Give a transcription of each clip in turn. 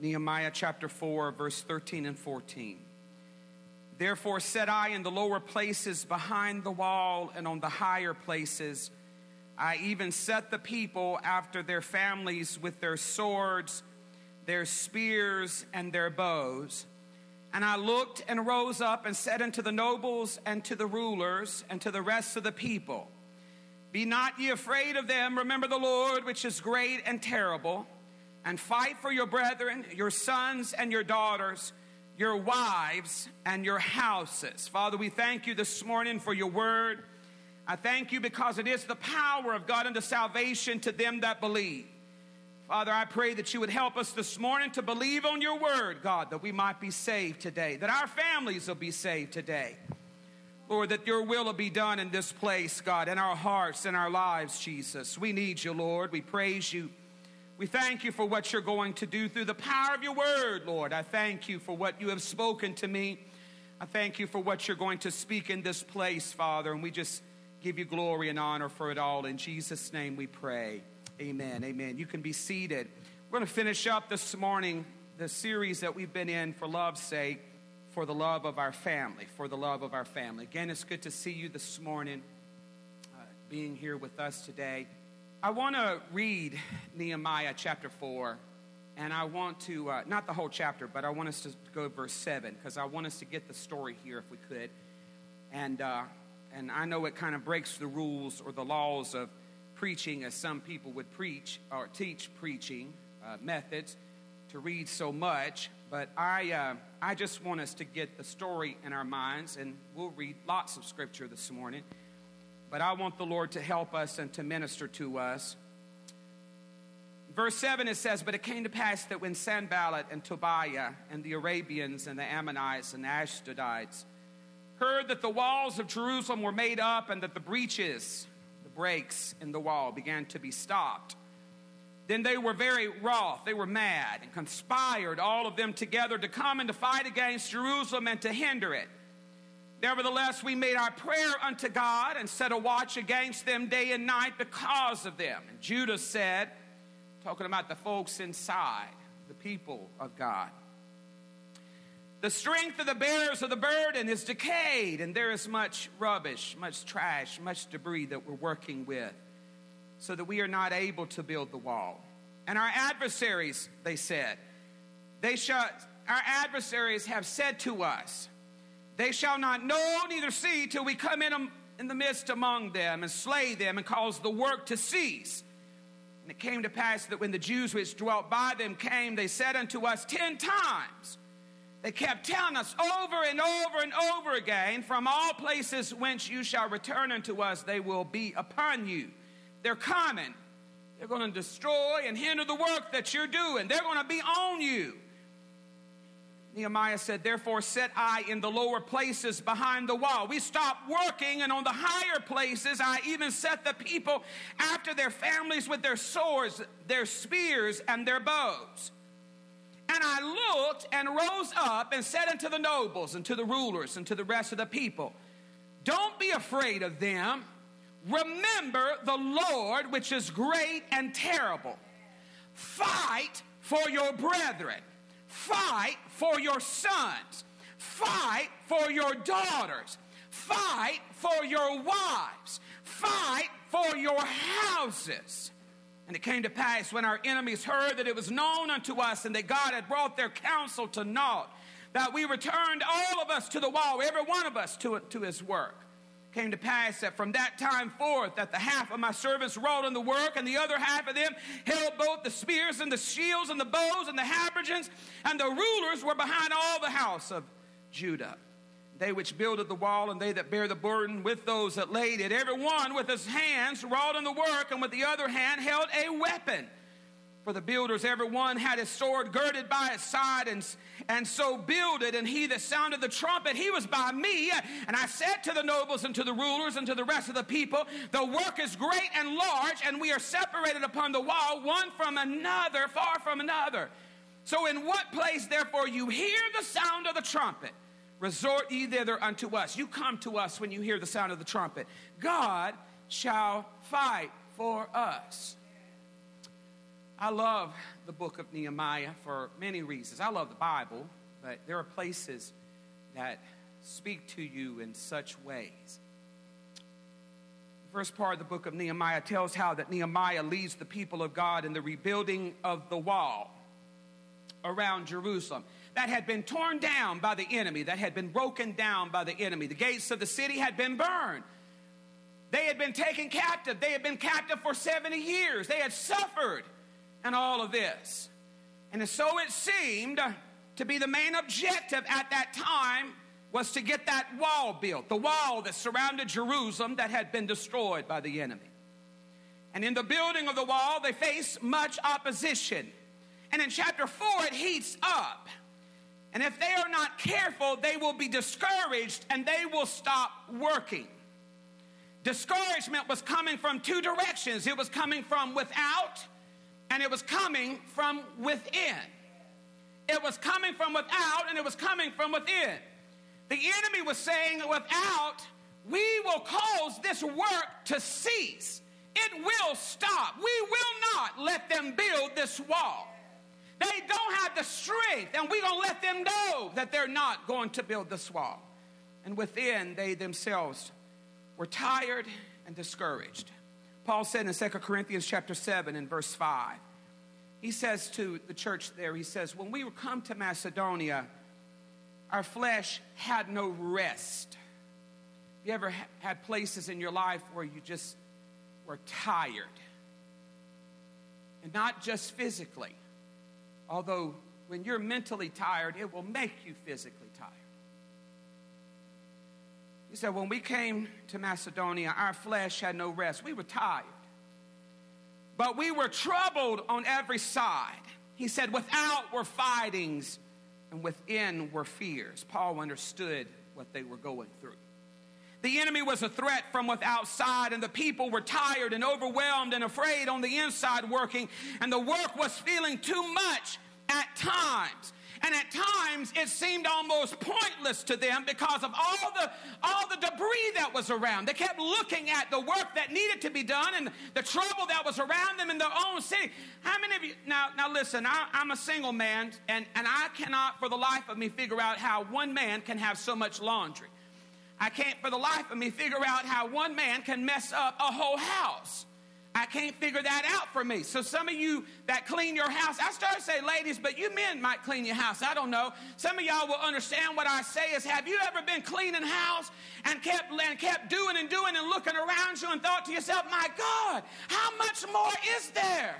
Nehemiah chapter 4, verse 13 and 14. Therefore said I in the lower places behind the wall and on the higher places, I even set the people after their families with their swords, their spears, and their bows. And I looked and rose up and said unto the nobles and to the rulers and to the rest of the people, Be not ye afraid of them. Remember the Lord, which is great and terrible, and fight for your brethren, your sons and your daughters, your wives and your houses. Father, we thank you this morning for your word. I thank you because it is the power of God unto salvation to them that believe. Father, I pray that you would help us this morning to believe on your word, God, that we might be saved today, that our families will be saved today. Lord, that your will will be done in this place, God, in our hearts, in our lives, Jesus. We need you, Lord. We praise you. We thank you for what you're going to do through the power of your word, Lord. I thank you for what you have spoken to me. I thank you for what you're going to speak in this place, Father, and we just give you glory and honor for it all. In Jesus' name we pray. Amen. Amen. You can be seated. We're going to finish up this morning the series that we've been in for love's sake, for the love of our family, for the love of our family. Again, it's good to see you this morning, uh, being here with us today. I want to read Nehemiah chapter 4, and I want to, uh, not the whole chapter, but I want us to go to verse 7, because I want us to get the story here if we could. And, uh, and I know it kind of breaks the rules or the laws of preaching as some people would preach or teach preaching uh, methods to read so much, but I, uh, I just want us to get the story in our minds, and we'll read lots of scripture this morning. But I want the Lord to help us and to minister to us. Verse 7 it says, But it came to pass that when Sanballat and Tobiah and the Arabians and the Ammonites and the Ashdodites heard that the walls of Jerusalem were made up and that the breaches the breaks in the wall began to be stopped. Then they were very wroth, they were mad, and conspired, all of them together, to come and to fight against Jerusalem and to hinder it. Nevertheless, we made our prayer unto God and set a watch against them day and night because of them. And Judah said, talking about the folks inside, the people of God, the strength of the bearers of the burden is decayed, and there is much rubbish, much trash, much debris that we're working with, so that we are not able to build the wall. And our adversaries, they said, they shall, our adversaries have said to us, they shall not know neither see till we come in, in the midst among them and slay them and cause the work to cease. And it came to pass that when the Jews which dwelt by them came, they said unto us ten times, they kept telling us over and over and over again from all places whence you shall return unto us, they will be upon you. They're coming. They're going to destroy and hinder the work that you're doing. They're going to be on you. Nehemiah said, Therefore set I in the lower places behind the wall. We stopped working, and on the higher places I even set the people after their families with their swords, their spears, and their bows. And I looked and rose up and said unto the nobles and to the rulers and to the rest of the people, Don't be afraid of them. Remember the Lord, which is great and terrible. Fight for your brethren. Fight for your sons. Fight for your daughters. Fight for your wives. Fight for your houses. And it came to pass when our enemies heard that it was known unto us and that God had brought their counsel to naught, that we returned all of us to the wall, every one of us to, to his work. Came to pass that from that time forth that the half of my servants wrought in the work and the other half of them held both the spears and the shields and the bows and the habergeons and the rulers were behind all the house of Judah they which builded the wall and they that bear the burden with those that laid it, every one with his hands wrought in the work, and with the other hand held a weapon. For the builders, every one had his sword girded by his side, and, and so builded. And he that sounded the trumpet, he was by me. And I said to the nobles and to the rulers and to the rest of the people, The work is great and large, and we are separated upon the wall, one from another, far from another. So, in what place, therefore, you hear the sound of the trumpet, Resort ye thither unto us. You come to us when you hear the sound of the trumpet. God shall fight for us. I love the book of Nehemiah for many reasons. I love the Bible, but there are places that speak to you in such ways. The first part of the book of Nehemiah tells how that Nehemiah leads the people of God in the rebuilding of the wall around Jerusalem that had been torn down by the enemy, that had been broken down by the enemy. The gates of the city had been burned. They had been taken captive. They had been captive for 70 years. They had suffered and all of this. And so it seemed to be the main objective at that time was to get that wall built, the wall that surrounded Jerusalem that had been destroyed by the enemy. And in the building of the wall, they faced much opposition. And in chapter 4, it heats up. And if they are not careful, they will be discouraged and they will stop working. Discouragement was coming from two directions it was coming from without, and it was coming from within. It was coming from without, and it was coming from within. The enemy was saying, without, we will cause this work to cease. It will stop. We will not let them build this wall. They don't have the strength, and we're going to let them know that they're not going to build this wall. And within, they themselves were tired and discouraged. Paul said in 2 Corinthians chapter 7 and verse 5, he says to the church there, he says, When we were come to Macedonia, our flesh had no rest. You ever had places in your life where you just were tired? And not just physically, although when you're mentally tired, it will make you physically. He said, When we came to Macedonia, our flesh had no rest. We were tired. But we were troubled on every side. He said, Without were fightings and within were fears. Paul understood what they were going through. The enemy was a threat from without, side, and the people were tired and overwhelmed and afraid on the inside working, and the work was feeling too much at times. And at times it seemed almost pointless to them because of all the, all the debris that was around. They kept looking at the work that needed to be done and the trouble that was around them in their own city. How many of you, now, now listen, I, I'm a single man and, and I cannot for the life of me figure out how one man can have so much laundry. I can't for the life of me figure out how one man can mess up a whole house. I can't figure that out for me. So some of you that clean your house, I started to say ladies, but you men might clean your house. I don't know. Some of y'all will understand what I say is have you ever been cleaning house and kept and kept doing and doing and looking around you and thought to yourself, my God, how much more is there?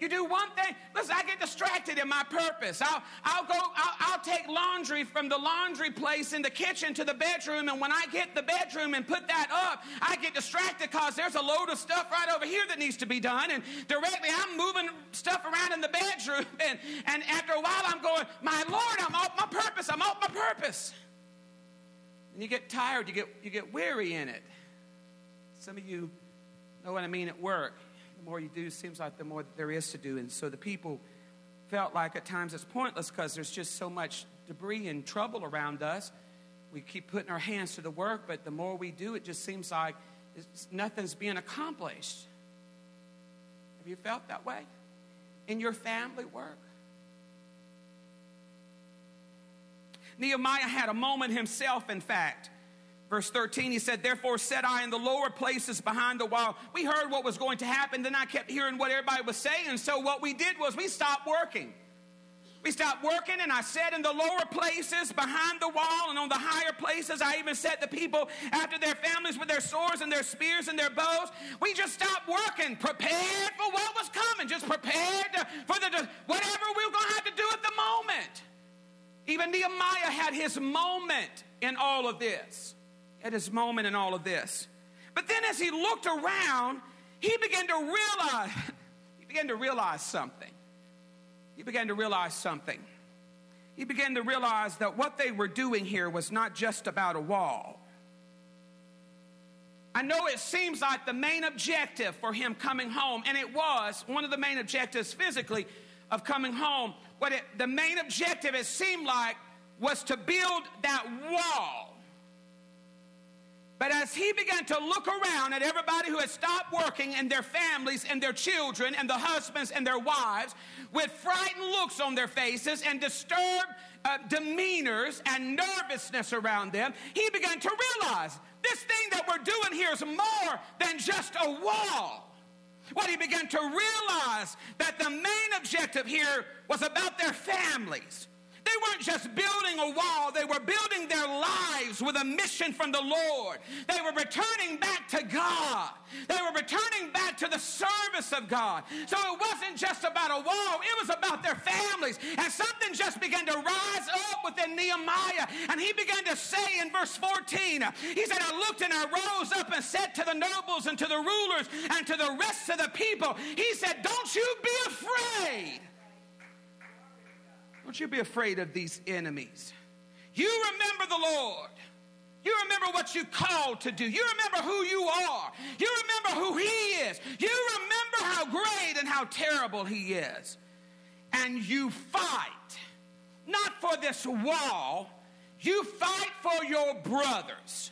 You do one thing. Listen, I get distracted in my purpose. I'll, I'll go, I'll, I'll, take laundry from the laundry place in the kitchen to the bedroom. And when I get the bedroom and put that up, I get distracted because there's a load of stuff right over here that needs to be done. And directly I'm moving stuff around in the bedroom. And, and after a while, I'm going, My Lord, I'm off my purpose. I'm off my purpose. And you get tired, you get, you get weary in it. Some of you know what I mean at work the more you do, seems like the more there is to do. And so the people felt like at times it's pointless because there's just so much debris and trouble around us. We keep putting our hands to the work, but the more we do, it just seems like nothing's being accomplished. Have you felt that way in your family work? Nehemiah had a moment himself, in fact, Verse 13, he said, Therefore said I in the lower places behind the wall. We heard what was going to happen, then I kept hearing what everybody was saying. So what we did was we stopped working. We stopped working, and I said in the lower places behind the wall and on the higher places, I even set the people after their families with their swords and their spears and their bows. We just stopped working, prepared for what was coming, just prepared for the whatever we were going to have to do at the moment. Even Nehemiah had his moment in all of this at his moment in all of this. But then as he looked around, he began to realize, he began to realize something. He began to realize something. He began to realize that what they were doing here was not just about a wall. I know it seems like the main objective for him coming home, and it was one of the main objectives physically of coming home. What it, the main objective, it seemed like, was to build that wall But as he began to look around at everybody who had stopped working and their families and their children and the husbands and their wives with frightened looks on their faces and disturbed uh, demeanors and nervousness around them, he began to realize this thing that we're doing here is more than just a wall. What he began to realize that the main objective here was about their families. They weren't just building a wall, they were building their lives with a mission from the Lord. They were returning back to God. They were returning back to the service of God. So it wasn't just about a wall, it was about their families. And something just began to rise up within Nehemiah. And he began to say in verse 14, he said, I looked and I rose up and said to the nobles and to the rulers and to the rest of the people, he said, Don't you be afraid. Don't you be afraid of these enemies. You remember the Lord. You remember what you called to do. You remember who you are. You remember who He is. You remember how great and how terrible He is. And you fight, not for this wall, you fight for your brothers.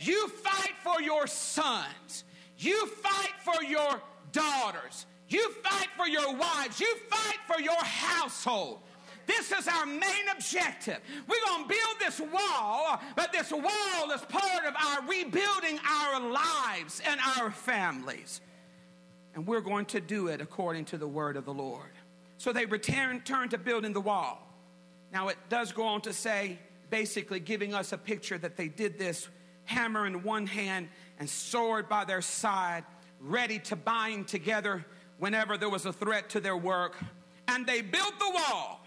You fight for your sons. You fight for your daughters. You fight for your wives. You fight for your household. This is our main objective. We're going to build this wall, but this wall is part of our rebuilding our lives and our families. And we're going to do it according to the word of the Lord. So they return, turn to building the wall. Now, it does go on to say, basically giving us a picture that they did this hammer in one hand and sword by their side, ready to bind together whenever there was a threat to their work. And they built the wall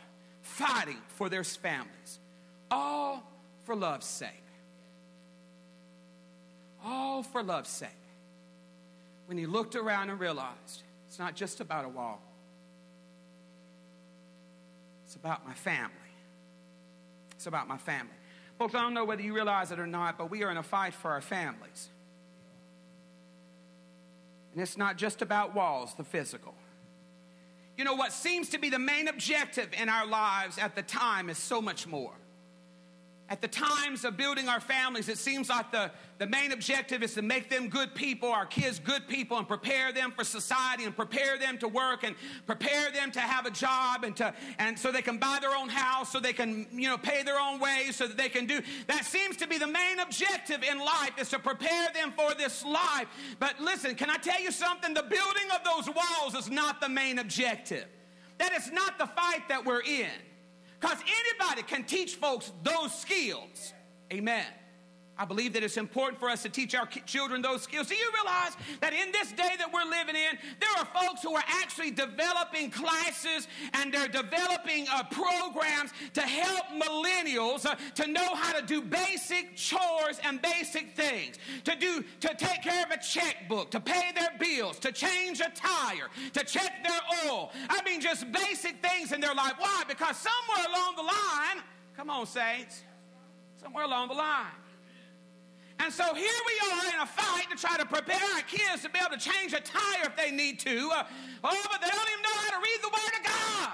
fighting for their families, all for love's sake. All for love's sake. When he looked around and realized it's not just about a wall, it's about my family. It's about my family. Folks, I don't know whether you realize it or not, but we are in a fight for our families. And it's not just about walls, the physical. You know, what seems to be the main objective in our lives at the time is so much more. At the times of building our families, it seems like the, the main objective is to make them good people, our kids good people, and prepare them for society and prepare them to work and prepare them to have a job and to and so they can buy their own house, so they can, you know, pay their own ways, so that they can do that seems to be the main objective in life is to prepare them for this life. But listen, can I tell you something? The building of those walls is not the main objective. That is not the fight that we're in. Because anybody can teach folks those skills. Amen. I believe that it's important for us to teach our children those skills. Do you realize that in this day that we're living in, there are folks who are actually developing classes and they're developing uh, programs to help millennials uh, to know how to do basic chores and basic things, to do to take care of a checkbook, to pay their bills, to change a tire, to check their oil. I mean, just basic things in their life. Why? Because somewhere along the line, come on, saints, somewhere along the line and so here we are in a fight to try to prepare our kids to be able to change a tire if they need to. Uh, oh, but they don't even know how to read the Word of God.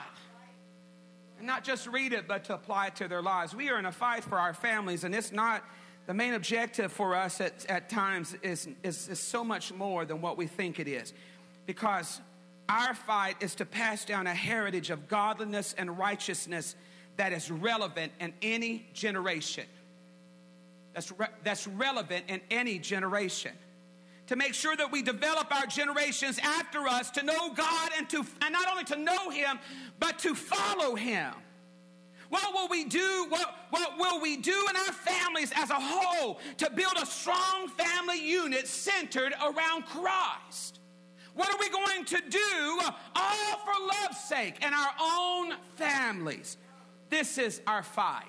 And not just read it, but to apply it to their lives. We are in a fight for our families, and it's not the main objective for us at, at times is, is, is so much more than what we think it is. Because our fight is to pass down a heritage of godliness and righteousness that is relevant in any generation that's, re- that's relevant in any generation. To make sure that we develop our generations after us to know God and to and not only to know Him, but to follow Him. What will we do? What, what will we do in our families as a whole to build a strong family unit centered around Christ? What are we going to do uh, all for love's sake in our own families? This is our fight.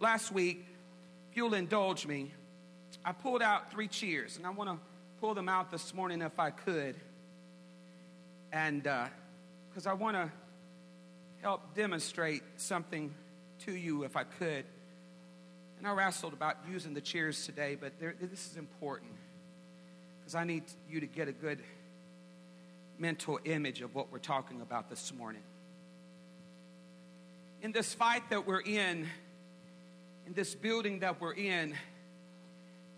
Last week, you'll indulge me, I pulled out three cheers, and I want to pull them out this morning if I could. And because uh, I want to help demonstrate something to you if I could. And I wrestled about using the cheers today, but this is important because I need you to get a good mental image of what we're talking about this morning. In this fight that we're in, in this building that we're in,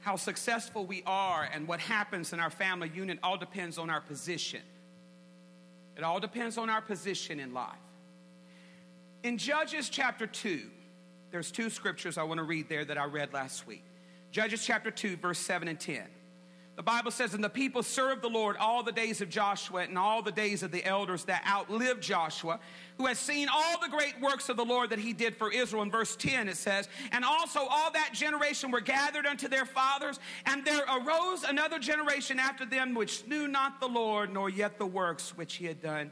how successful we are and what happens in our family unit all depends on our position. It all depends on our position in life. In Judges chapter 2, there's two scriptures I want to read there that I read last week. Judges chapter 2, verse 7 and 10. The Bible says, And the people served the Lord all the days of Joshua and all the days of the elders that outlived Joshua, who has seen all the great works of the Lord that he did for Israel. In verse 10, it says, And also all that generation were gathered unto their fathers, and there arose another generation after them which knew not the Lord, nor yet the works which he had done,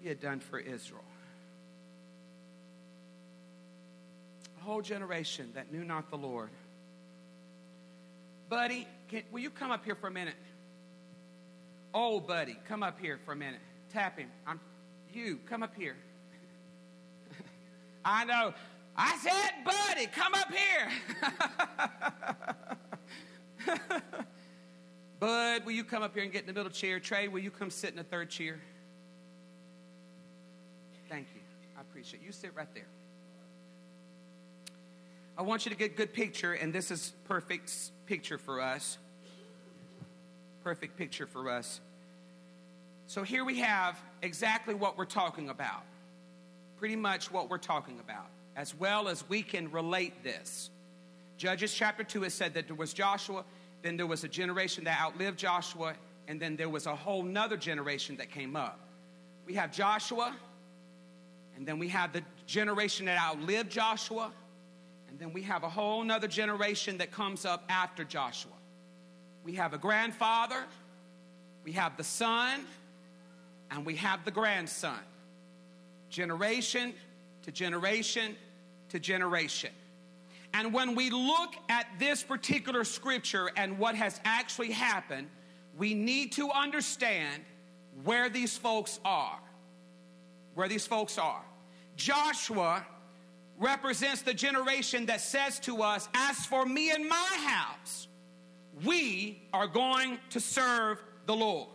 he had done for Israel. A whole generation that knew not the Lord. Buddy, can, will you come up here for a minute? Oh, buddy, come up here for a minute. Tap him. I'm, you, come up here. I know. I said, buddy, come up here. Bud, will you come up here and get in the middle chair? Trey, will you come sit in the third chair? Thank you. I appreciate it. You sit right there. I want you to get a good picture, and this is perfect picture for us. Perfect picture for us. So here we have exactly what we're talking about. Pretty much what we're talking about, as well as we can relate this. Judges chapter 2 has said that there was Joshua, then there was a generation that outlived Joshua, and then there was a whole nother generation that came up. We have Joshua, and then we have the generation that outlived Joshua, and then we have a whole nother generation that comes up after Joshua. We have a grandfather, we have the son, and we have the grandson. Generation to generation to generation. And when we look at this particular scripture and what has actually happened, we need to understand where these folks are. Where these folks are. Joshua represents the generation that says to us, As for me and my house, we are going to serve the Lord.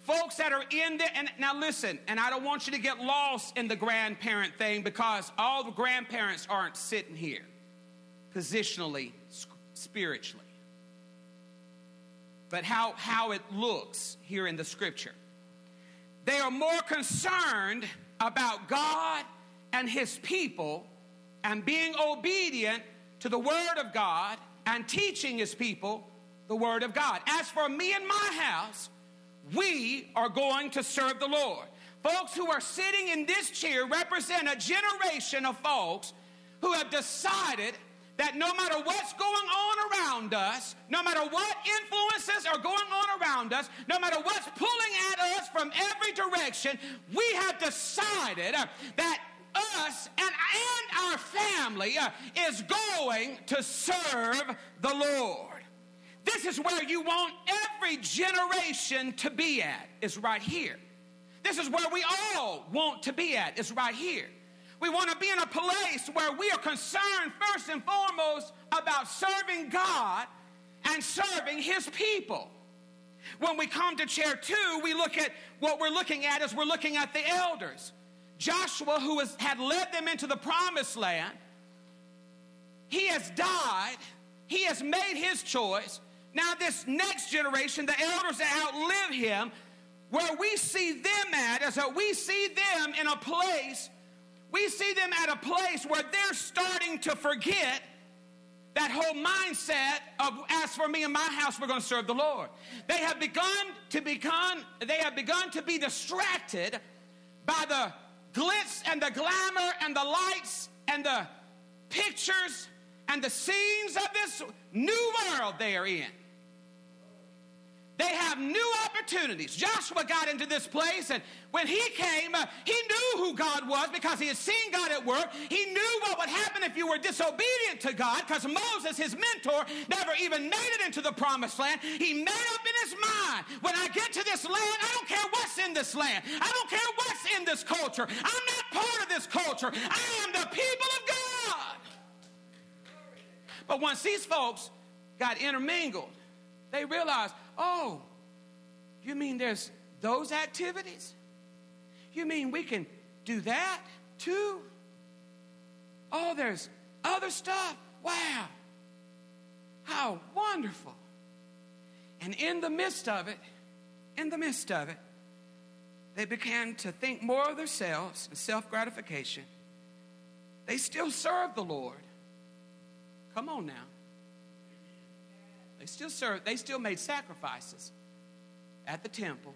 Folks that are in there, and now listen, and I don't want you to get lost in the grandparent thing because all the grandparents aren't sitting here positionally, spiritually. But how, how it looks here in the scripture. They are more concerned about God and his people and being obedient to the word of God and teaching his people the word of God. As for me and my house, we are going to serve the Lord. Folks who are sitting in this chair represent a generation of folks who have decided that no matter what's going on around us, no matter what influences are going on around us, no matter what's pulling at us from every direction, we have decided uh, that us and, and our family uh, is going to serve the Lord. This is where you want every generation to be at, is right here. This is where we all want to be at, is right here. We want to be in a place where we are concerned first and foremost about serving God and serving His people. When we come to chair two, we look at what we're looking at is we're looking at the elders. Joshua, who was, had led them into the promised land, he has died. He has made his choice. Now, this next generation, the elders that outlive him, where we see them at is that we see them in a place, we see them at a place where they're starting to forget that whole mindset of as for me and my house we're going to serve the lord they have begun to become they have begun to be distracted by the glitz and the glamour and the lights and the pictures and the scenes of this new world they are in. They have new opportunities. Joshua got into this place, and when he came, uh, he knew who God was because he had seen God at work. He knew what would happen if you were disobedient to God because Moses, his mentor, never even made it into the promised land. He made up in his mind when I get to this land, I don't care what's in this land, I don't care what's in this culture. I'm not part of this culture, I am the people of God. But once these folks got intermingled, they realized Oh, you mean there's those activities? You mean we can do that too? Oh, there's other stuff? Wow. How wonderful. And in the midst of it, in the midst of it, they began to think more of themselves and self gratification. They still served the Lord. Come on now. They still served, they still made sacrifices at the temple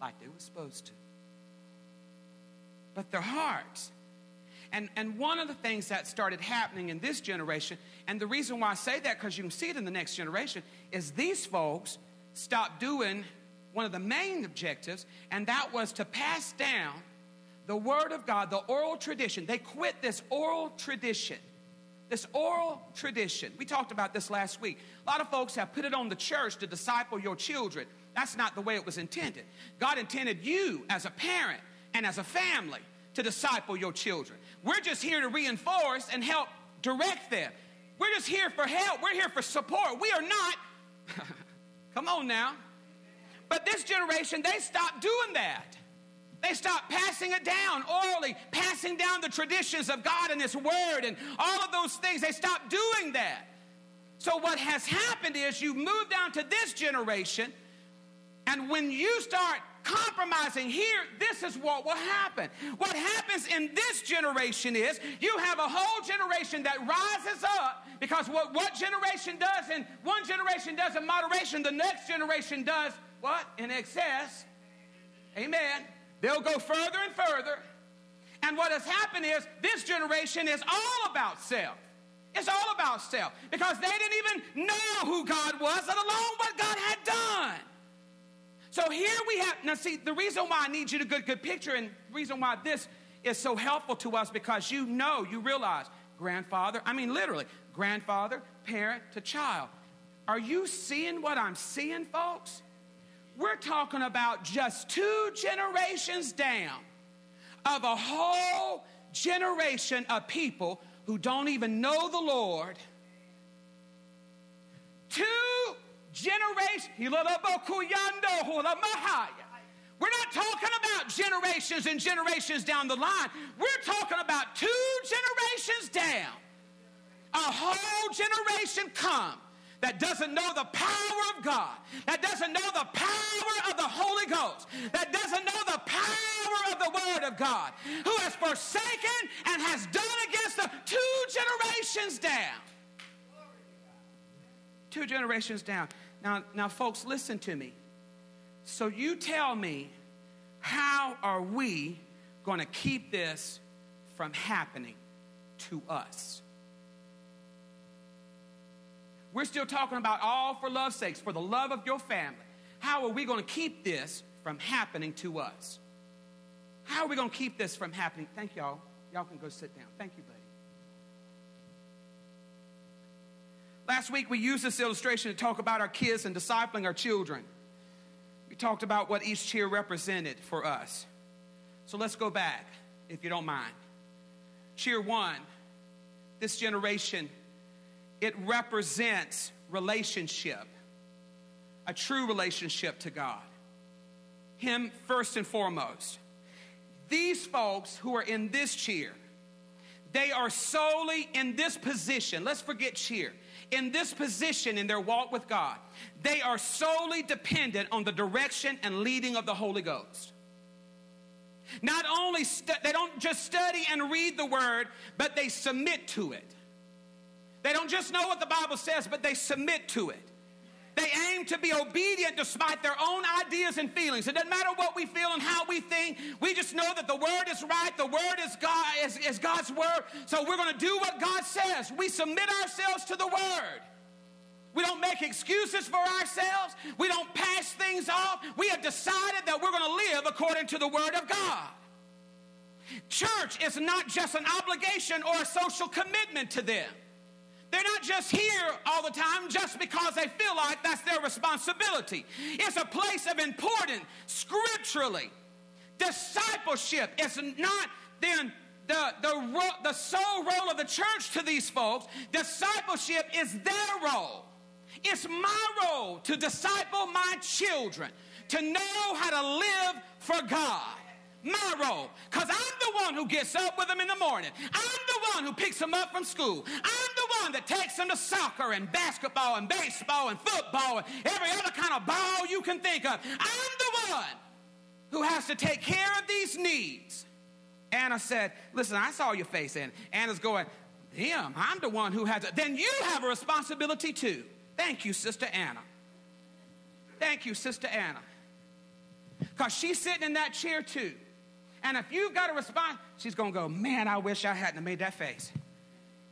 like they were supposed to. But their hearts, and, and one of the things that started happening in this generation, and the reason why I say that, because you can see it in the next generation, is these folks stopped doing one of the main objectives, and that was to pass down the Word of God, the oral tradition. They quit this oral tradition. This oral tradition. We talked about this last week. A lot of folks have put it on the church to disciple your children. That's not the way it was intended. God intended you as a parent and as a family to disciple your children. We're just here to reinforce and help direct them. We're just here for help. We're here for support. We are not, come on now. But this generation, they stopped doing that. They stopped passing it down orally, passing down the traditions of God and His Word and all of those things. They stopped doing that. So, what has happened is you move down to this generation, and when you start compromising here, this is what will happen. What happens in this generation is you have a whole generation that rises up because what, what generation does in one generation does in moderation, the next generation does what? In excess. Amen. They'll go further and further. And what has happened is this generation is all about self. It's all about self because they didn't even know who God was, let alone what God had done. So here we have, now see, the reason why I need you to get a good picture and reason why this is so helpful to us because you know, you realize, grandfather, I mean literally, grandfather, parent to child. Are you seeing what I'm seeing, folks? We're talking about just two generations down of a whole generation of people who don't even know the Lord. Two generations. We're not talking about generations and generations down the line. We're talking about two generations down. A whole generation come that doesn't know the power of God, that doesn't know the power of the Holy Ghost, that doesn't know the power of the Word of God, who has forsaken and has done against the two generations down. Two generations down. Now, now, folks, listen to me. So you tell me, how are we going to keep this from happening to us? We're still talking about all for love's sakes, for the love of your family. How are we going to keep this from happening to us? How are we going to keep this from happening? Thank y'all. Y'all can go sit down. Thank you, buddy. Last week we used this illustration to talk about our kids and discipling our children. We talked about what each cheer represented for us. So let's go back, if you don't mind. Cheer one, this generation it represents relationship, a true relationship to God. Him first and foremost. These folks who are in this cheer, they are solely in this position. Let's forget cheer. In this position in their walk with God, they are solely dependent on the direction and leading of the Holy Ghost. Not only stu- they don't just study and read the word, but they submit to it. They don't just know what the Bible says, but they submit to it. They aim to be obedient despite their own ideas and feelings. It doesn't matter what we feel and how we think. We just know that the word is right. The word is God is, is God's word. So we're going to do what God says. We submit ourselves to the word. We don't make excuses for ourselves. We don't pass things off. We have decided that we're going to live according to the word of God. Church is not just an obligation or a social commitment to them. They're not just here all the time just because they feel like that's their responsibility. It's a place of importance scripturally. Discipleship is not then the, the, the sole role of the church to these folks. Discipleship is their role. It's my role to disciple my children, to know how to live for God my role. Because I'm the one who gets up with them in the morning. I'm the one who picks them up from school. I'm the one that takes them to soccer and basketball and baseball and football and every other kind of ball you can think of. I'm the one who has to take care of these needs. Anna said, Listen, I saw your face. And Anna's going, Him, I'm the one who has it. Then you have a responsibility too. Thank you, Sister Anna. Thank you, Sister Anna. Because she's sitting in that chair too. And if you've got a response, she's going to go, Man, I wish I hadn't made that face.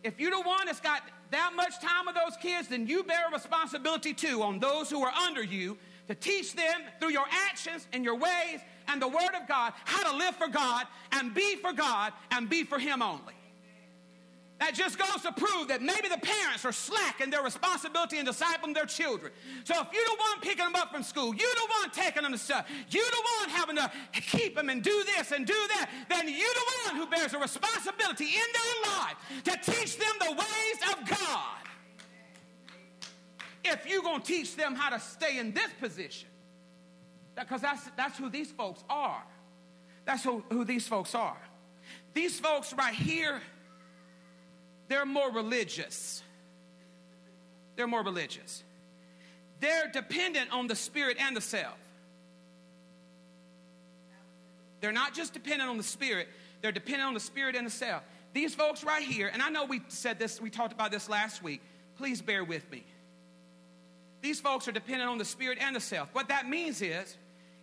If you're the one that's got that much time with those kids, then you bear a responsibility too on those who are under you to teach them through your actions and your ways and the Word of God how to live for God and be for God and be for Him only. That just goes to prove that maybe the parents are slack in their responsibility in discipling their children. So if you're the one picking them up from school, you're the one taking them to stuff, you're the one having to keep them and do this and do that, then you're the one who bears a responsibility in their life to teach them the ways of God. If you're going to teach them how to stay in this position, because that's, that's who these folks are. That's who, who these folks are. These folks right here they're more religious. They're more religious. They're dependent on the spirit and the self. They're not just dependent on the spirit, they're dependent on the spirit and the self. These folks right here, and I know we said this, we talked about this last week. Please bear with me. These folks are dependent on the spirit and the self. What that means is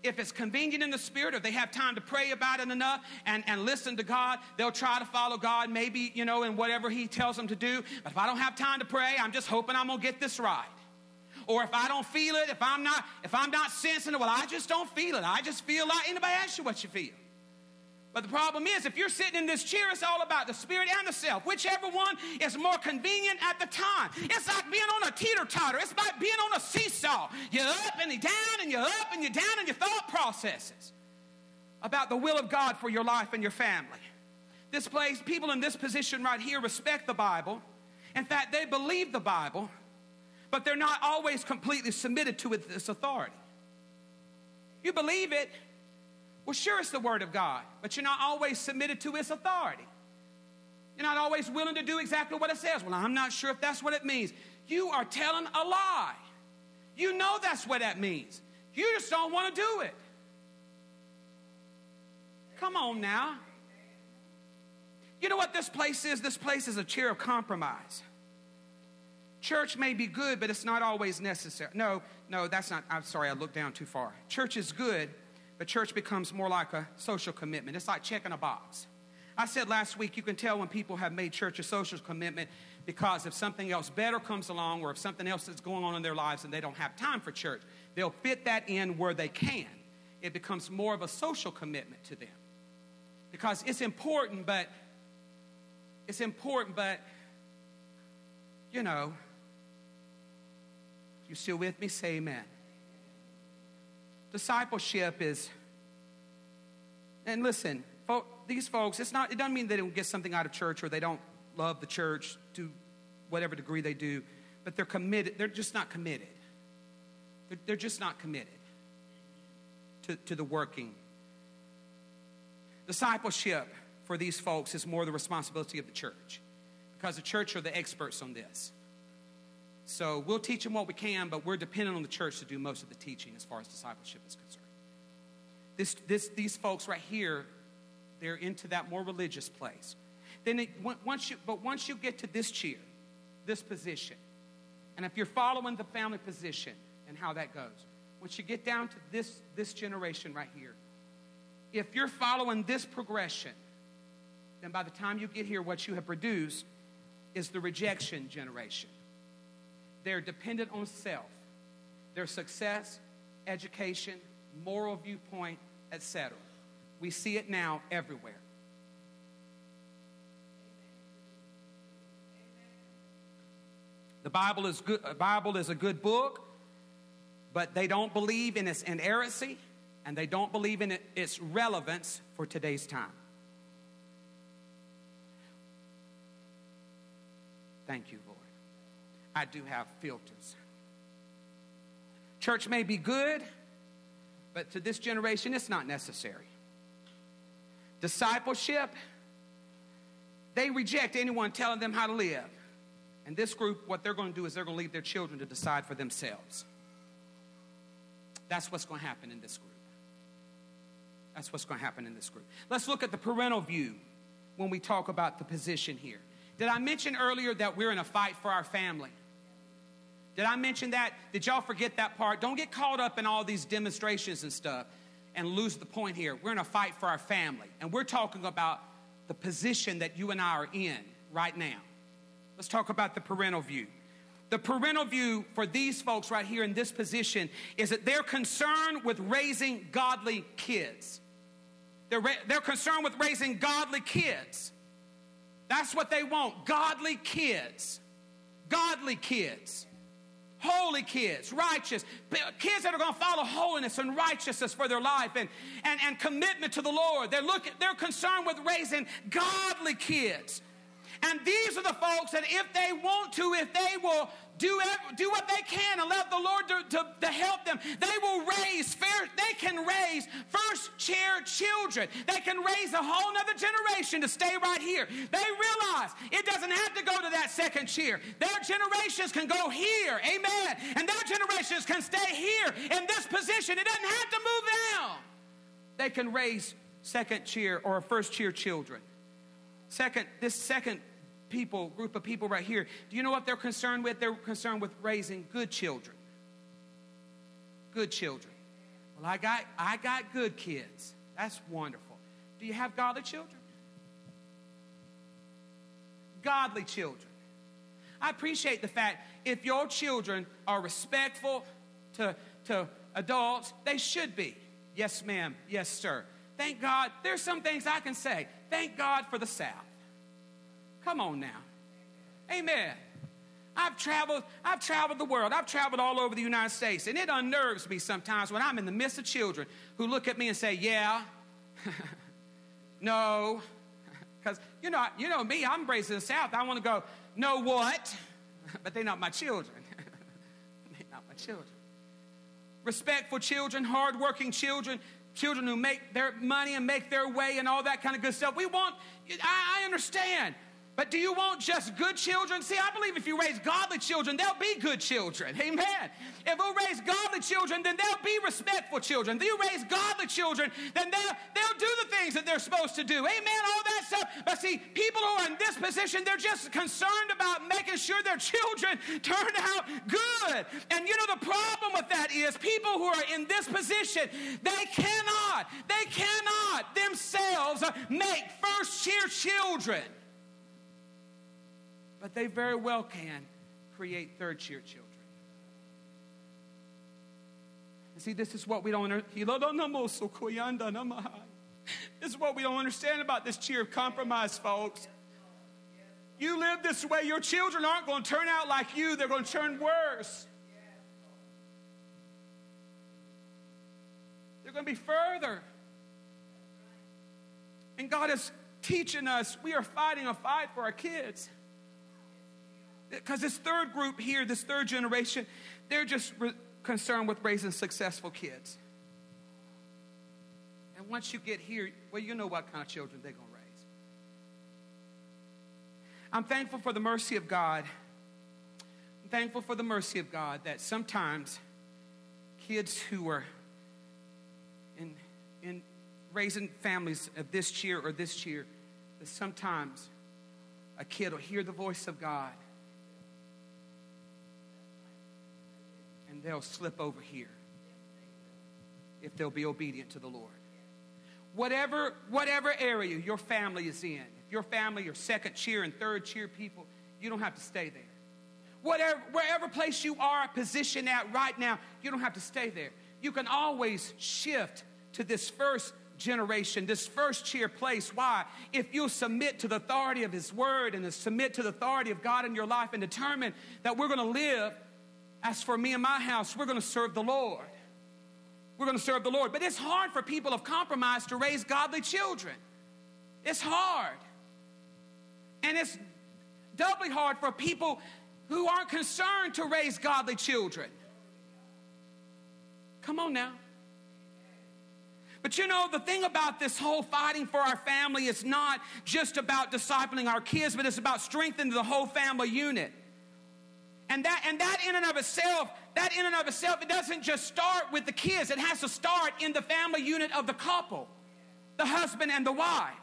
if it's convenient in the spirit or they have time to pray about it enough and, and listen to God, they'll try to follow God, maybe, you know, in whatever He tells them to do. But if I don't have time to pray, I'm just hoping I'm going to get this right. Or if I don't feel it, if I'm not, if I'm not sensing it, well, I just don't feel it. I just feel like anybody asks you what you feel. But the problem is, if you're sitting in this chair, it's all about the spirit and the self. Whichever one is more convenient at the time. It's like being on a teeter totter. It's like being on a seesaw. You're up and you're down and you're up and you're down in your thought processes about the will of God for your life and your family. This place, people in this position right here respect the Bible. In fact, they believe the Bible, but they're not always completely submitted to its authority. You believe it, well, sure, it's the Word of God, but you're not always submitted to its authority. You're not always willing to do exactly what it says. Well, I'm not sure if that's what it means. You are telling a lie. You know that's what that means. You just don't want to do it. Come on now. You know what this place is? This place is a chair of compromise. Church may be good, but it's not always necessary. No, no, that's not. I'm sorry, I looked down too far. Church is good, but church becomes more like a social commitment. It's like checking a box. I said last week, you can tell when people have made church a social commitment because if something else better comes along or if something else is going on in their lives and they don't have time for church, they'll fit that in where they can. It becomes more of a social commitment to them. Because it's important, but it's important, but you know, you still with me? Say amen. Discipleship is, and listen, these folks, it's not, it doesn't mean they don't get something out of church or they don't love the church to whatever degree they do, but they're committed, they're just not committed. They're, they're just not committed to, to the working. Discipleship for these folks is more the responsibility of the church because the church are the experts on this. So we'll teach them what we can, but we're dependent on the church to do most of the teaching as far as discipleship is concerned. This, this, these folks right here, they're into that more religious place. Then it, once you, but once you get to this chair, this position, and if you're following the family position and how that goes, once you get down to this, this generation right here, if you're following this progression, then by the time you get here, what you have produced is the rejection generation. They're dependent on self, their success, education, moral viewpoint, etc. We see it now everywhere. The Bible is good. Bible is a good book, but they don't believe in its inerrancy, and they don't believe in its relevance for today's time. Thank you. I do have filters. Church may be good, but to this generation, it's not necessary. Discipleship, they reject anyone telling them how to live. And this group, what they're going to do is they're going to leave their children to decide for themselves. That's what's going to happen in this group. That's what's going to happen in this group. Let's look at the parental view when we talk about the position here. Did I mention earlier that we're in a fight for our family? Did I mention that? Did y'all forget that part? Don't get caught up in all these demonstrations and stuff and lose the point here. We're in a fight for our family, and we're talking about the position that you and I are in right now. Let's talk about the parental view. The parental view for these folks right here in this position is that they're concerned with raising godly kids. They're, ra- they're concerned with raising godly kids. That's what they want godly kids. Godly kids holy kids, righteous, kids that are going to follow holiness and righteousness for their life and, and, and commitment to the Lord. They're, looking, they're concerned with raising godly kids. And these are the folks that if they want to, if they will do, do what they can and let the Lord to, to, to, help them, they will raise fair, they can raise first chair children. They can raise a whole nother generation to stay right here. They realize it doesn't have to go to that second chair. Their generations can go here. Amen. And their generations can stay here in this position. It doesn't have to move down. They can raise second chair or first chair children. Second, this second people, group of people right here, do you know what they're concerned with? They're concerned with raising good children. Good children. Well, I got I got good kids. That's wonderful. Do you have godly children? Godly children. I appreciate the fact if your children are respectful to, to adults, they should be. Yes, ma'am. Yes, sir. Thank God. There's some things I can say. Thank God for the South. Come on now. Amen. I've traveled, I've traveled the world. I've traveled all over the United States, and it unnerves me sometimes when I'm in the midst of children who look at me and say, "Yeah, no," because you know, you know me. I'm raised in the South. I want to go, "No, what?" but they're not my children. they're not my children. Respectful children, hardworking children, children who make their money and make their way and all that kind of good stuff. We want. I, I understand. But do you want just good children? See, I believe if you raise godly children, they'll be good children. Amen. If you raise godly children, then they'll be respectful children. If you raise godly children, then they'll, they'll do the things that they're supposed to do. Amen. All that stuff. But see, people who are in this position, they're just concerned about making sure their children turn out good. And you know, the problem with that is people who are in this position, they cannot, they cannot themselves make first year children but they very well can create third tier children. see, this is what we don't understand. This is what we don't understand about this cheer of compromise, folks. You live this way, your children aren't going to turn out like you, they're going to turn worse. They're going to be further. And God is teaching us we are fighting a fight for our kids. Because this third group here, this third generation, they're just re- concerned with raising successful kids. And once you get here, well, you know what kind of children they're going to raise. I'm thankful for the mercy of God. I'm thankful for the mercy of God that sometimes kids who are in, in raising families of this cheer or this cheer, that sometimes a kid will hear the voice of God and they'll slip over here if they'll be obedient to the Lord. Whatever, whatever area your family is in, if your family are second cheer and third cheer people, you don't have to stay there. Whatever, wherever place you are positioned at right now, you don't have to stay there. You can always shift to this first generation, this first cheer place. Why? If you submit to the authority of His Word and submit to the authority of God in your life and determine that we're going to live as for me and my house, we're going to serve the Lord. We're going to serve the Lord. But it's hard for people of compromise to raise godly children. It's hard. And it's doubly hard for people who aren't concerned to raise godly children. Come on now. But you know, the thing about this whole fighting for our family is not just about discipling our kids, but it's about strengthening the whole family unit. And that, and that in and of itself, that in and of itself, it doesn't just start with the kids. It has to start in the family unit of the couple, the husband and the wife.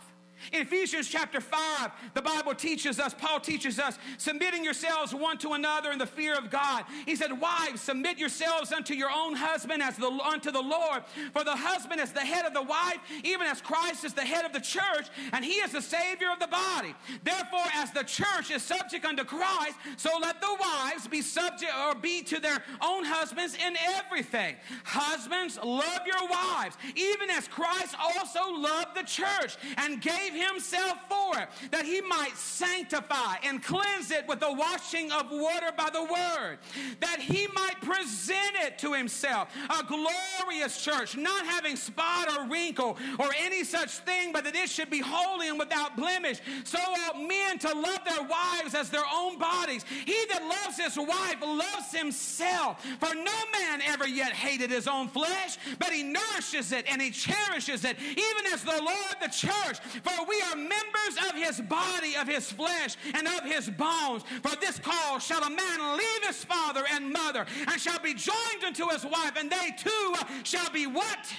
In Ephesians chapter 5, the Bible teaches us, Paul teaches us, submitting yourselves one to another in the fear of God. He said, Wives, submit yourselves unto your own husband as the, unto the Lord. For the husband is the head of the wife, even as Christ is the head of the church, and he is the Savior of the body. Therefore, as the church is subject unto Christ, so let the wives be subject or be to their own husbands in everything. Husbands, love your wives, even as Christ also loved the church and gave gave himself for it, that he might sanctify and cleanse it with the washing of water by the word, that he might present it to himself, a glorious church, not having spot or wrinkle or any such thing, but that it should be holy and without blemish. So ought men to love their wives as their own bodies. He that loves his wife loves himself. For no man ever yet hated his own flesh, but he nourishes it and he cherishes it, even as the Lord the church. For for we are members of his body, of his flesh, and of his bones. For this cause shall a man leave his father and mother, and shall be joined unto his wife, and they two shall be what?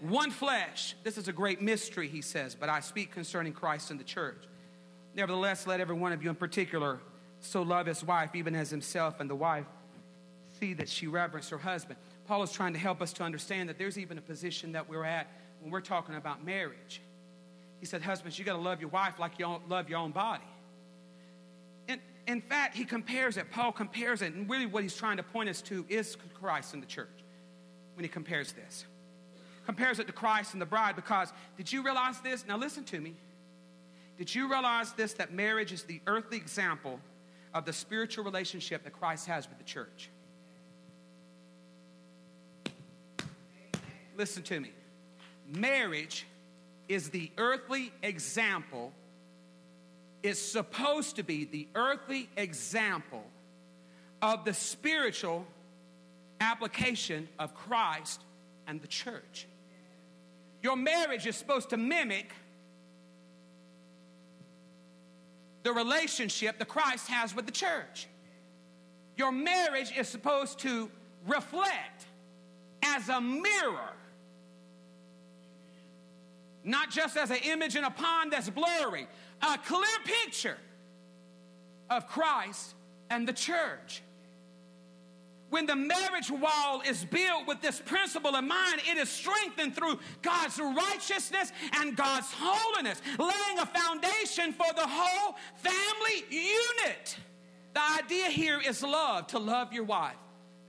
One flesh. This is a great mystery, he says, but I speak concerning Christ and the church. Nevertheless, let every one of you in particular so love his wife, even as himself, and the wife see that she reverence her husband. Paul is trying to help us to understand that there's even a position that we're at when we're talking about marriage. He said, Husbands, you got to love your wife like you love your own body. And in fact, he compares it, Paul compares it, and really what he's trying to point us to is Christ and the church when he compares this. Compares it to Christ and the bride because did you realize this? Now listen to me. Did you realize this that marriage is the earthly example of the spiritual relationship that Christ has with the church? Listen to me. Marriage is the earthly example, is supposed to be the earthly example of the spiritual application of Christ and the church. Your marriage is supposed to mimic the relationship that Christ has with the church. Your marriage is supposed to reflect as a mirror not just as an image in a pond that's blurry, a clear picture of Christ and the church. When the marriage wall is built with this principle in mind, it is strengthened through God's righteousness and God's holiness, laying a foundation for the whole family unit. The idea here is love, to love your wife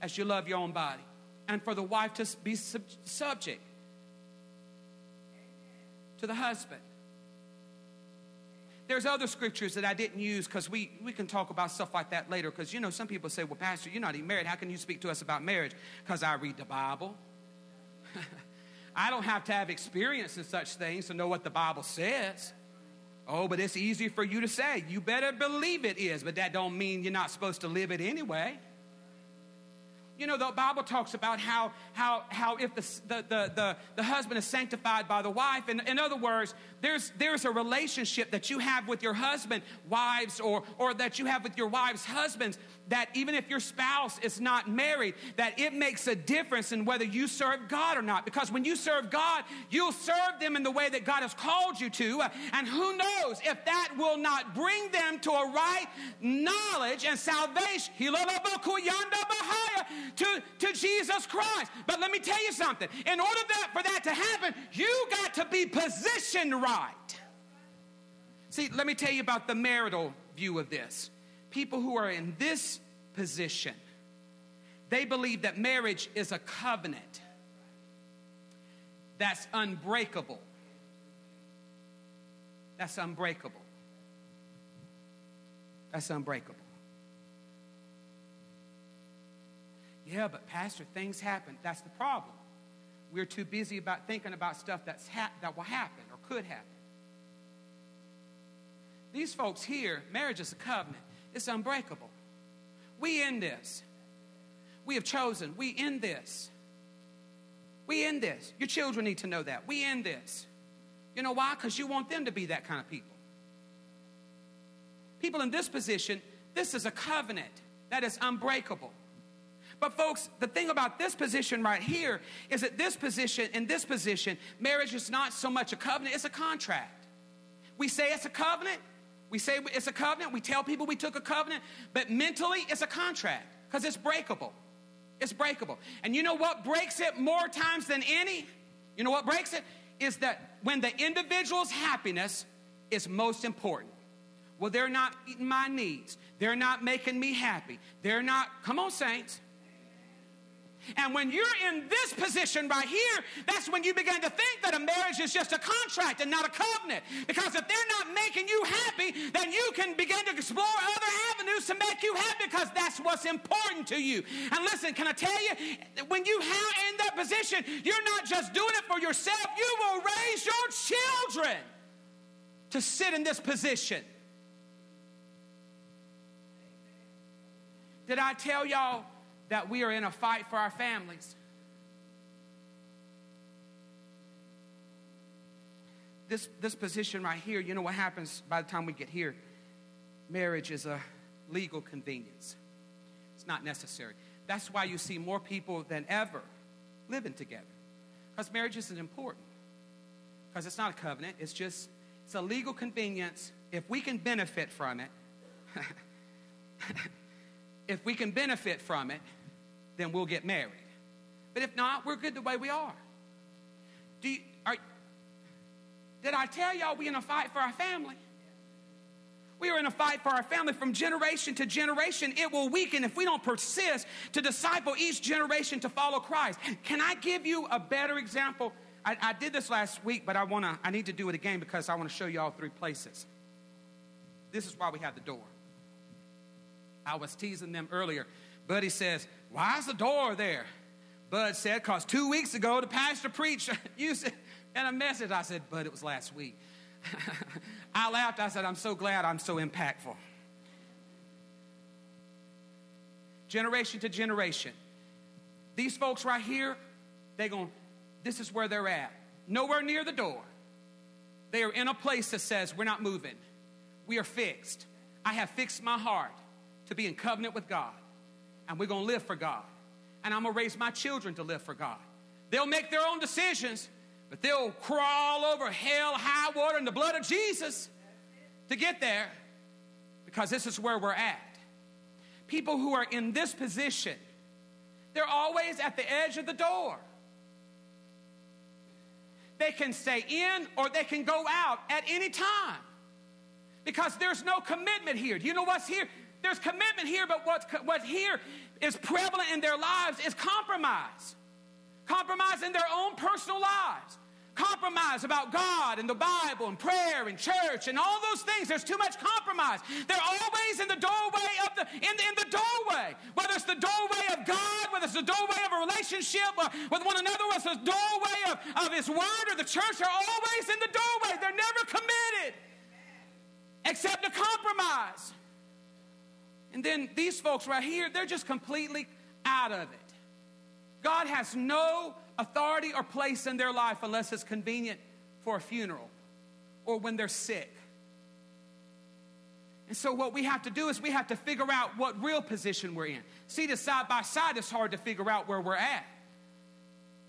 as you love your own body, and for the wife to be sub- subject to the husband. There's other scriptures that I didn't use because we, we can talk about stuff like that later. Because, you know, some people say, well, Pastor, you're not even married. How can you speak to us about marriage? Because I read the Bible. I don't have to have experience in such things to know what the Bible says. Oh, but it's easy for you to say. You better believe it is, but that don't mean you're not supposed to live it anyway. You know, the Bible talks about how, how, how if the, the, the, the, the husband is sanctified by the wife, and in other words, there's, there's a relationship that you have with your husband, wives, or, or that you have with your wives' husbands, that even if your spouse is not married, that it makes a difference in whether you serve God or not. Because when you serve God, you'll serve them in the way that God has called you to. Uh, and who knows if that will not bring them to a right knowledge and salvation to, to Jesus Christ. But let me tell you something. In order that, for that to happen, you got to be positioned right. See, let me tell you about the marital view of this. People who are in this position, they believe that marriage is a covenant that's unbreakable. That's unbreakable. That's unbreakable. Yeah, but Pastor, things happen. That's the problem. We're too busy about thinking about stuff that's ha- that will happen or could happen. These folks here, marriage is a covenant. It's unbreakable. We end this. We have chosen. We end this. We end this. Your children need to know that. We end this. You know why? Because you want them to be that kind of people. People in this position, this is a covenant. that is unbreakable. But, folks, the thing about this position right here is that this position, in this position, marriage is not so much a covenant, it's a contract. We say it's a covenant, we say it's a covenant, we tell people we took a covenant, but mentally it's a contract because it's breakable. It's breakable. And you know what breaks it more times than any? You know what breaks it? Is that when the individual's happiness is most important. Well, they're not meeting my needs. They're not making me happy. They're not, come on, saints. And when you're in this position right here, that's when you begin to think that a marriage is just a contract and not a covenant. Because if they're not making you happy, then you can begin to explore other avenues to make you happy because that's what's important to you. And listen, can I tell you, when you have in that position, you're not just doing it for yourself, you will raise your children to sit in this position. Did I tell y'all that we are in a fight for our families? This, this position right here, you know what happens by the time we get here? Marriage is a legal convenience. It's not necessary. That's why you see more people than ever living together. Because marriage isn't important. Because it's not a covenant, it's just it's a legal convenience. If we can benefit from it, if we can benefit from it, then we'll get married. But if not, we're good the way we are. Do you, are did I tell y'all we in a fight for our family? We are in a fight for our family from generation to generation. It will weaken if we don't persist to disciple each generation to follow Christ. Can I give you a better example? I, I did this last week, but I want to. I need to do it again because I want to show you all three places. This is why we have the door. I was teasing them earlier. Buddy says, Why is the door there? Bud said, Because two weeks ago the pastor preached used it in a message. I said, Bud, it was last week. I laughed. I said, I'm so glad I'm so impactful. Generation to generation. These folks right here, they're going, this is where they're at. Nowhere near the door. They are in a place that says, We're not moving. We are fixed. I have fixed my heart to be in covenant with God. And we're going to live for God. And I'm going to raise my children to live for God. They'll make their own decisions, but they'll crawl over hell, high water, and the blood of Jesus to get there because this is where we're at. People who are in this position, they're always at the edge of the door. They can stay in or they can go out at any time because there's no commitment here. Do you know what's here? There's commitment here, but what's, what here is prevalent in their lives is compromise. Compromise in their own personal lives. Compromise about God and the Bible and prayer and church and all those things. There's too much compromise. They're always in the doorway of the in, in the doorway. Whether it's the doorway of God, whether it's the doorway of a relationship with one another, whether it's the doorway of, of His Word or the church, they're always in the doorway. They're never committed except to compromise. And then these folks right here, they're just completely out of it. God has no authority or place in their life unless it's convenient for a funeral or when they're sick. And so, what we have to do is we have to figure out what real position we're in. See, the side by side, it's hard to figure out where we're at.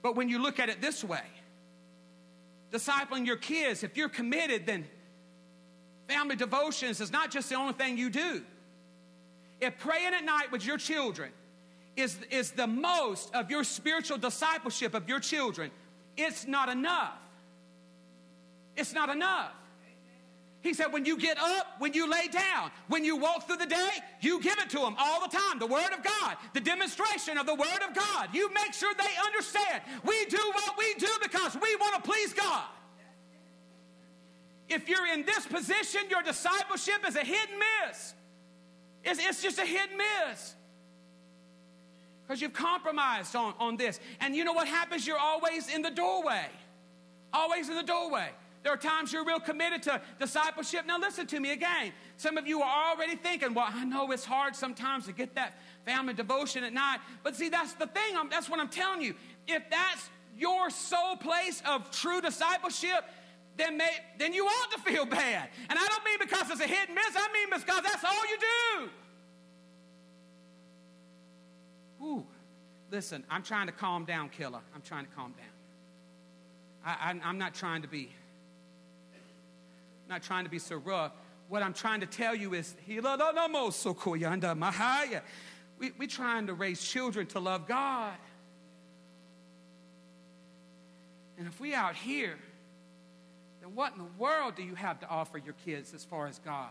But when you look at it this way, discipling your kids, if you're committed, then family devotions is not just the only thing you do. If praying at night with your children is, is the most of your spiritual discipleship of your children, it's not enough. It's not enough. He said, when you get up, when you lay down, when you walk through the day, you give it to them all the time. The Word of God, the demonstration of the Word of God. You make sure they understand. We do what we do because we want to please God. If you're in this position, your discipleship is a hit and miss. It's, it's just a hit and miss. Because you've compromised on, on this. And you know what happens? You're always in the doorway. Always in the doorway. There are times you're real committed to discipleship. Now, listen to me again. Some of you are already thinking, well, I know it's hard sometimes to get that family devotion at night. But see, that's the thing. I'm, that's what I'm telling you. If that's your sole place of true discipleship, then, may, then you ought to feel bad. And I don't mean because it's a hit and miss, I mean because that's all you do. Ooh, listen, I'm trying to calm down, killer. I'm trying to calm down. I, I, am not trying to be, not trying to be so rough. What I'm trying to tell you is, we, we're trying to raise children to love God. And if we out here, what in the world do you have to offer your kids as far as God?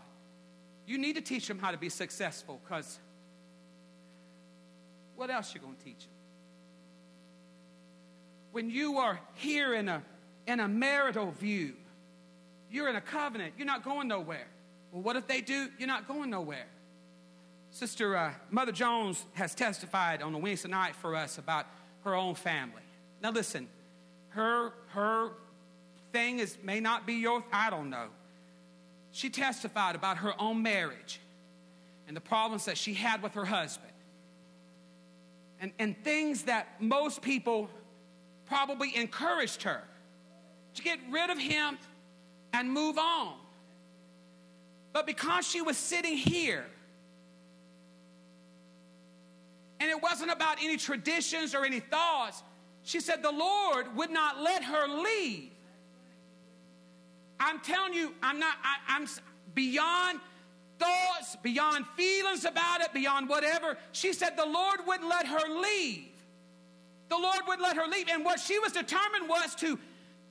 You need to teach them how to be successful because what else you going to teach them? When you are here in a, in a marital view, you're in a covenant, you're not going nowhere. Well, what if they do? You're not going nowhere. Sister uh, Mother Jones has testified on a Wednesday night for us about her own family. Now, listen, her, her thing is, may not be your, I don't know. She testified about her own marriage and the problems that she had with her husband. And, and things that most people probably encouraged her to get rid of him and move on. But because she was sitting here, and it wasn't about any traditions or any thoughts, she said the Lord would not let her leave. I'm telling you, I'm not, I, I'm beyond thoughts, beyond feelings about it, beyond whatever. She said the Lord wouldn't let her leave. The Lord wouldn't let her leave. And what she was determined was to,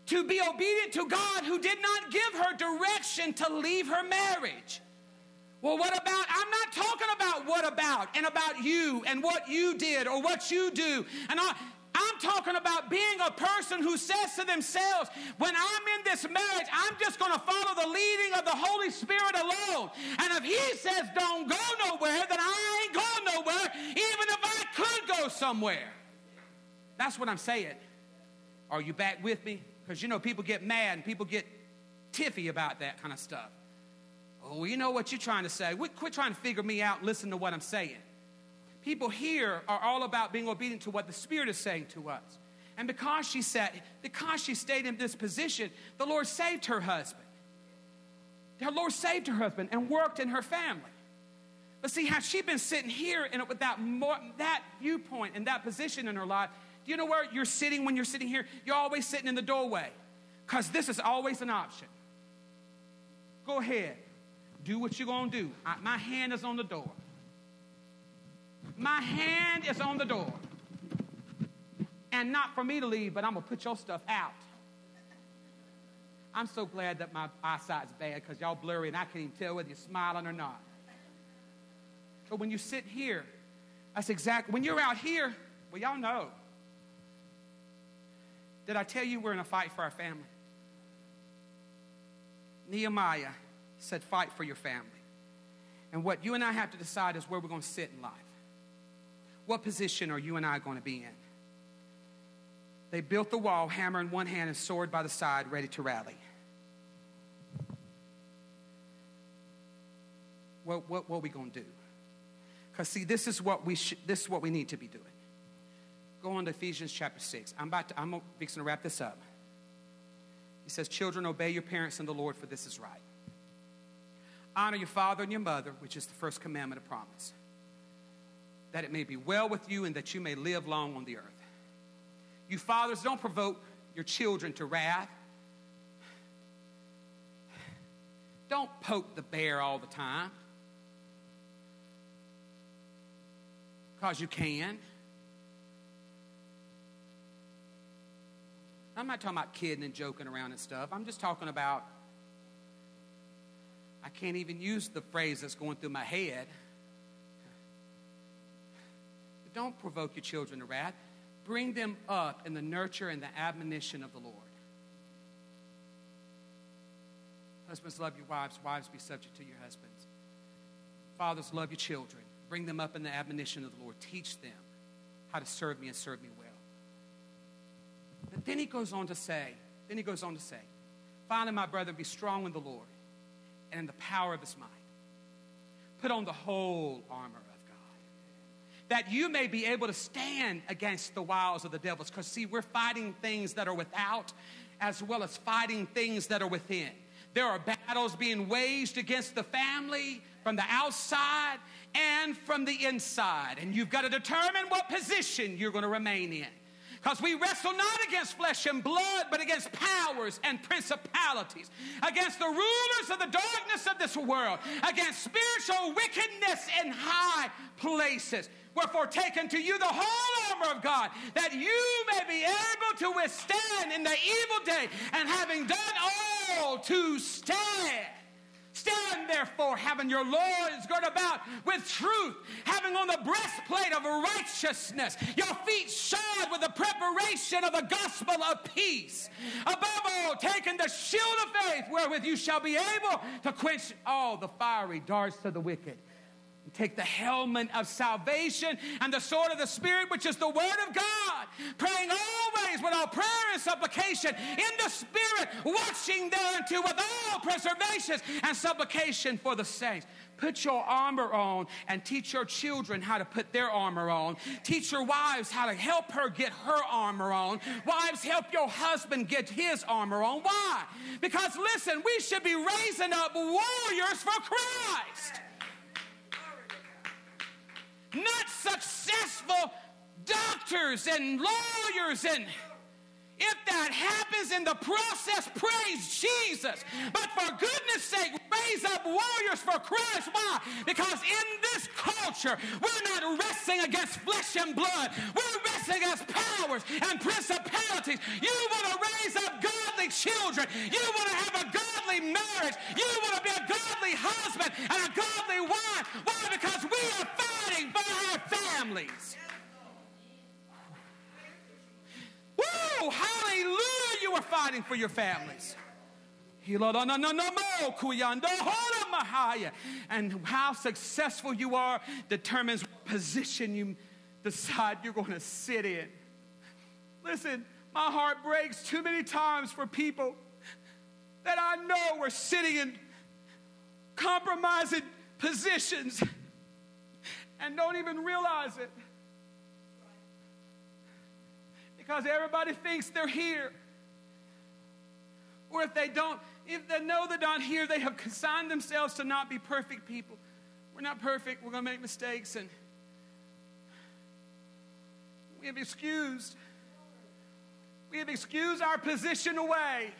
to be obedient to God who did not give her direction to leave her marriage. Well, what about? I'm not talking about what about and about you and what you did or what you do. And I, I'm talking about being a person who says to themselves, when I'm in this marriage, I'm just going to follow the leading of the Holy Spirit alone. And if He says don't go nowhere, then I ain't going nowhere, even if I could go somewhere. That's what I'm saying. Are you back with me? Because you know, people get mad and people get tiffy about that kind of stuff. Oh, you know what you're trying to say. Quit trying to figure me out listen to what I'm saying people here are all about being obedient to what the Spirit is saying to us. And because she sat, because she stayed in this position, the Lord saved her husband. The Lord saved her husband and worked in her family. But see, had she been sitting here in, with that, more, that viewpoint and that position in her life, do you know where you're sitting when you're sitting here? You're always sitting in the doorway because this is always an option. Go ahead, do what you're going to do. I, my hand is on the door. My hand is on the door. And not for me to leave, but I'm going to put your stuff out. I'm so glad that my eyesight's bad because y'all blurry and I can't even tell whether you're smiling or not. But when you sit here, that's exactly, when you're out here, well, y'all know. Did I tell you we're in a fight for our family? Nehemiah said, fight for your family. And what you and I have to decide is where we're going to sit in life. What position are you and I going to be in? They built the wall, hammer in one hand and sword by the side, ready to rally. What, what, what are we going to do? Because, see, this is, what we sh- this is what we need to be doing. Go on to Ephesians chapter 6. I'm about to, I'm fixing to wrap this up. He says, Children, obey your parents in the Lord, for this is right. Honor your father and your mother, which is the first commandment of promise that it may be well with you and that you may live long on the earth. You fathers, don't provoke your children to wrath. Don't poke the bear all the time because you can. I'm not talking about kidding and joking around and stuff. I'm just talking about, I can't even use the phrase that's going through my head. Don't provoke your children to wrath. Bring them up in the nurture and the admonition of the Lord. Husbands, love your wives. Wives, be subject to your husbands. Fathers, love your children. Bring them up in the admonition of the Lord. Teach them how to serve me and serve me well. But then he goes on to say, then he goes on to say, finally, my brother, be strong in the Lord and in the power of his might. Put on the whole armor that you may be able to stand against the wiles of the devils. Because, see, we're fighting things that are without as well as fighting things that are within. There are battles being waged against the family from the outside and from the inside. And you've got to determine what position you're going to remain in. Because we wrestle not against flesh and blood, but against powers and principalities, against the rulers of the darkness of this world, against spiritual wickedness in high places. Wherefore, take unto you the whole armor of God, that you may be able to withstand in the evil day, and having done all, to stand. Stand therefore, having your loins girt about with truth, having on the breastplate of righteousness, your feet shod with the preparation of the gospel of peace. Above all, taking the shield of faith, wherewith you shall be able to quench all the fiery darts of the wicked Take the helmet of salvation and the sword of the Spirit, which is the Word of God, praying always with all prayer and supplication in the Spirit, watching thereunto with all preservations and supplication for the saints. Put your armor on and teach your children how to put their armor on. Teach your wives how to help her get her armor on. Wives, help your husband get his armor on. Why? Because listen, we should be raising up warriors for Christ not successful doctors and lawyers and if that happens in the process, praise Jesus. But for goodness sake, raise up warriors for Christ. Why? Because in this culture, we're not wrestling against flesh and blood. We're wrestling against powers and principalities. You want to raise up godly children. You want to have a godly marriage. You want to be a godly husband and a godly wife. Why? Because we are for our families. Woo! Hallelujah! You are fighting for your families. And how successful you are determines what position you decide you're going to sit in. Listen, my heart breaks too many times for people that I know are sitting in compromising positions and don't even realize it because everybody thinks they're here. Or if they don't, if they know they're not here, they have consigned themselves to not be perfect people. We're not perfect, we're going to make mistakes, and we have excused. We have excused our position away.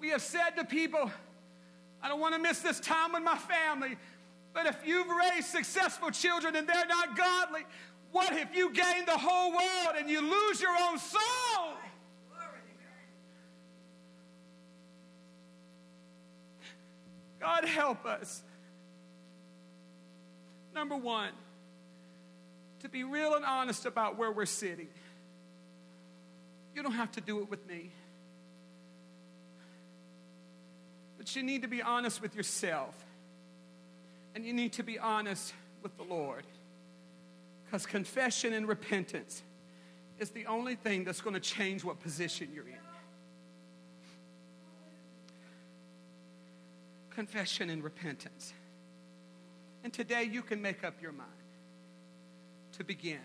We have said to people, I don't want to miss this time with my family. But if you've raised successful children and they're not godly, what if you gain the whole world and you lose your own soul? God help us. Number one, to be real and honest about where we're sitting. You don't have to do it with me. But you need to be honest with yourself. And you need to be honest with the Lord. Because confession and repentance is the only thing that's going to change what position you're in. Confession and repentance. And today you can make up your mind to begin,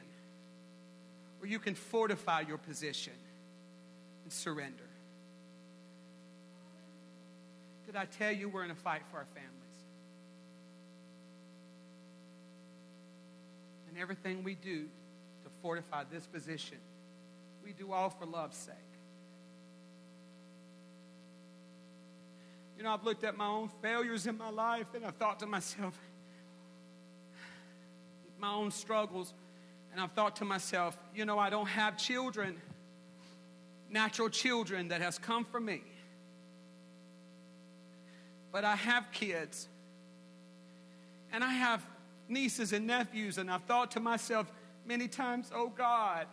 or you can fortify your position and surrender. Did I tell you we're in a fight for our family? And everything we do to fortify this position, we do all for love's sake. You know, I've looked at my own failures in my life and I've thought to myself, my own struggles, and I've thought to myself, you know, I don't have children, natural children that has come from me. But I have kids. And I have nieces and nephews, and I've thought to myself many times, oh God,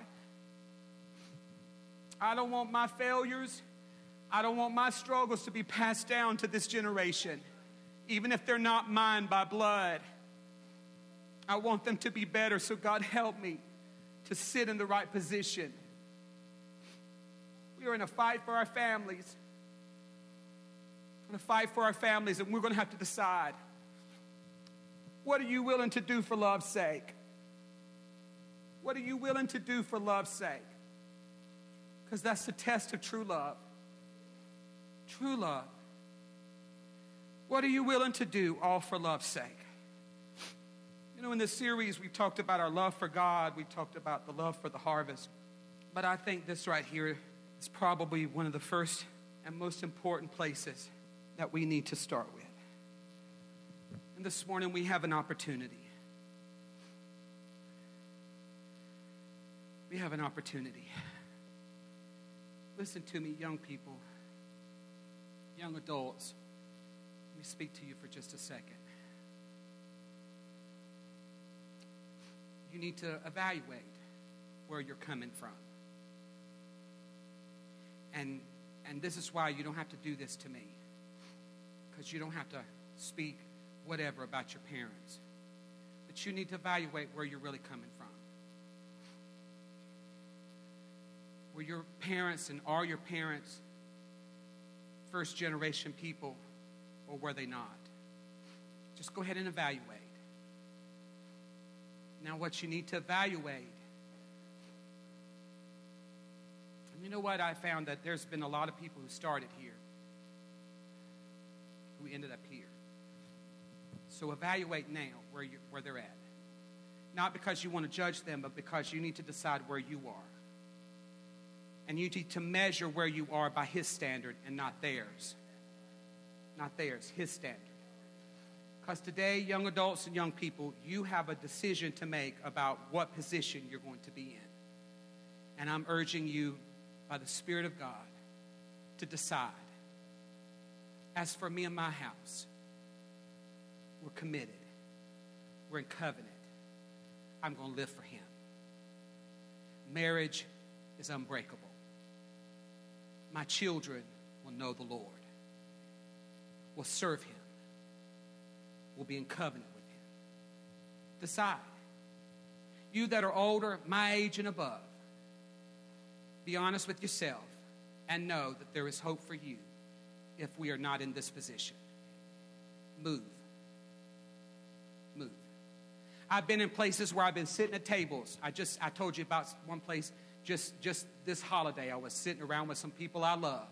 I don't want my failures, I don't want my struggles to be passed down to this generation, even if they're not mine by blood. I want them to be better, so God help me to sit in the right position. We are in a fight for our families. In a fight for our families, and we're going to have to decide what are you willing to do for love's sake? What are you willing to do for love's sake? Because that's the test of true love. True love. What are you willing to do, all for love's sake? You know, in this series, we've talked about our love for God, we've talked about the love for the harvest. But I think this right here is probably one of the first and most important places that we need to start with. This morning, we have an opportunity. We have an opportunity. Listen to me, young people, young adults. Let me speak to you for just a second. You need to evaluate where you're coming from. And, and this is why you don't have to do this to me, because you don't have to speak whatever about your parents. But you need to evaluate where you're really coming from. Were your parents and are your parents first generation people, or were they not? Just go ahead and evaluate. Now, what you need to evaluate And you know what? I found that there's been a lot of people who started here who ended up here. So evaluate now where, you, where they're at. Not because you want to judge them, but because you need to decide where you are. And you need to measure where you are by His standard and not theirs. Not theirs, His standard. Because today, young adults and young people, you have a decision to make about what position you're going to be in. And I'm urging you by the Spirit of God to decide. As for me and my house, we're committed, we're in covenant. I'm going to live for Him. Marriage is unbreakable. My children will know the Lord, will serve Him, will be in covenant with Him. Decide. You that are older, my age and above, be honest with yourself and know that there is hope for you if we are not in this position. Move. I've been in places where I've been sitting at tables. I just I told you about one place just just this holiday. I was sitting around with some people I love.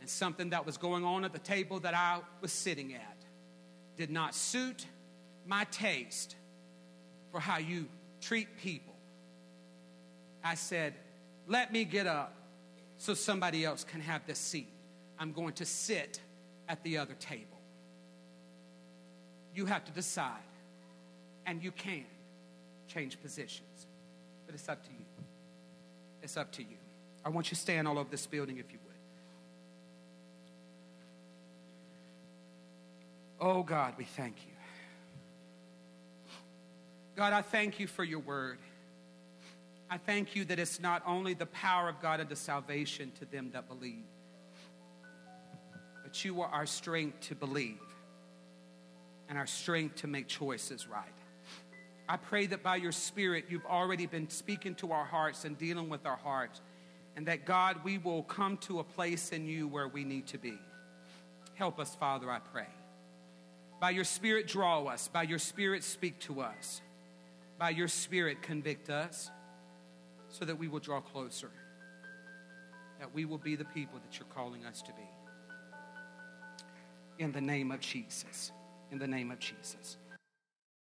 And something that was going on at the table that I was sitting at did not suit my taste for how you treat people. I said, let me get up so somebody else can have this seat. I'm going to sit at the other table. You have to decide, and you can change positions, but it's up to you. It's up to you. I want you to stand all over this building if you would. Oh God, we thank you. God, I thank you for your word. I thank you that it's not only the power of God unto salvation to them that believe, but you are our strength to believe and our strength to make choices right. I pray that by your Spirit, you've already been speaking to our hearts and dealing with our hearts, and that God, we will come to a place in you where we need to be. Help us, Father, I pray. By your Spirit, draw us. By your Spirit, speak to us. By your Spirit, convict us so that we will draw closer, that we will be the people that you're calling us to be. In the name of Jesus. In the name of Jesus.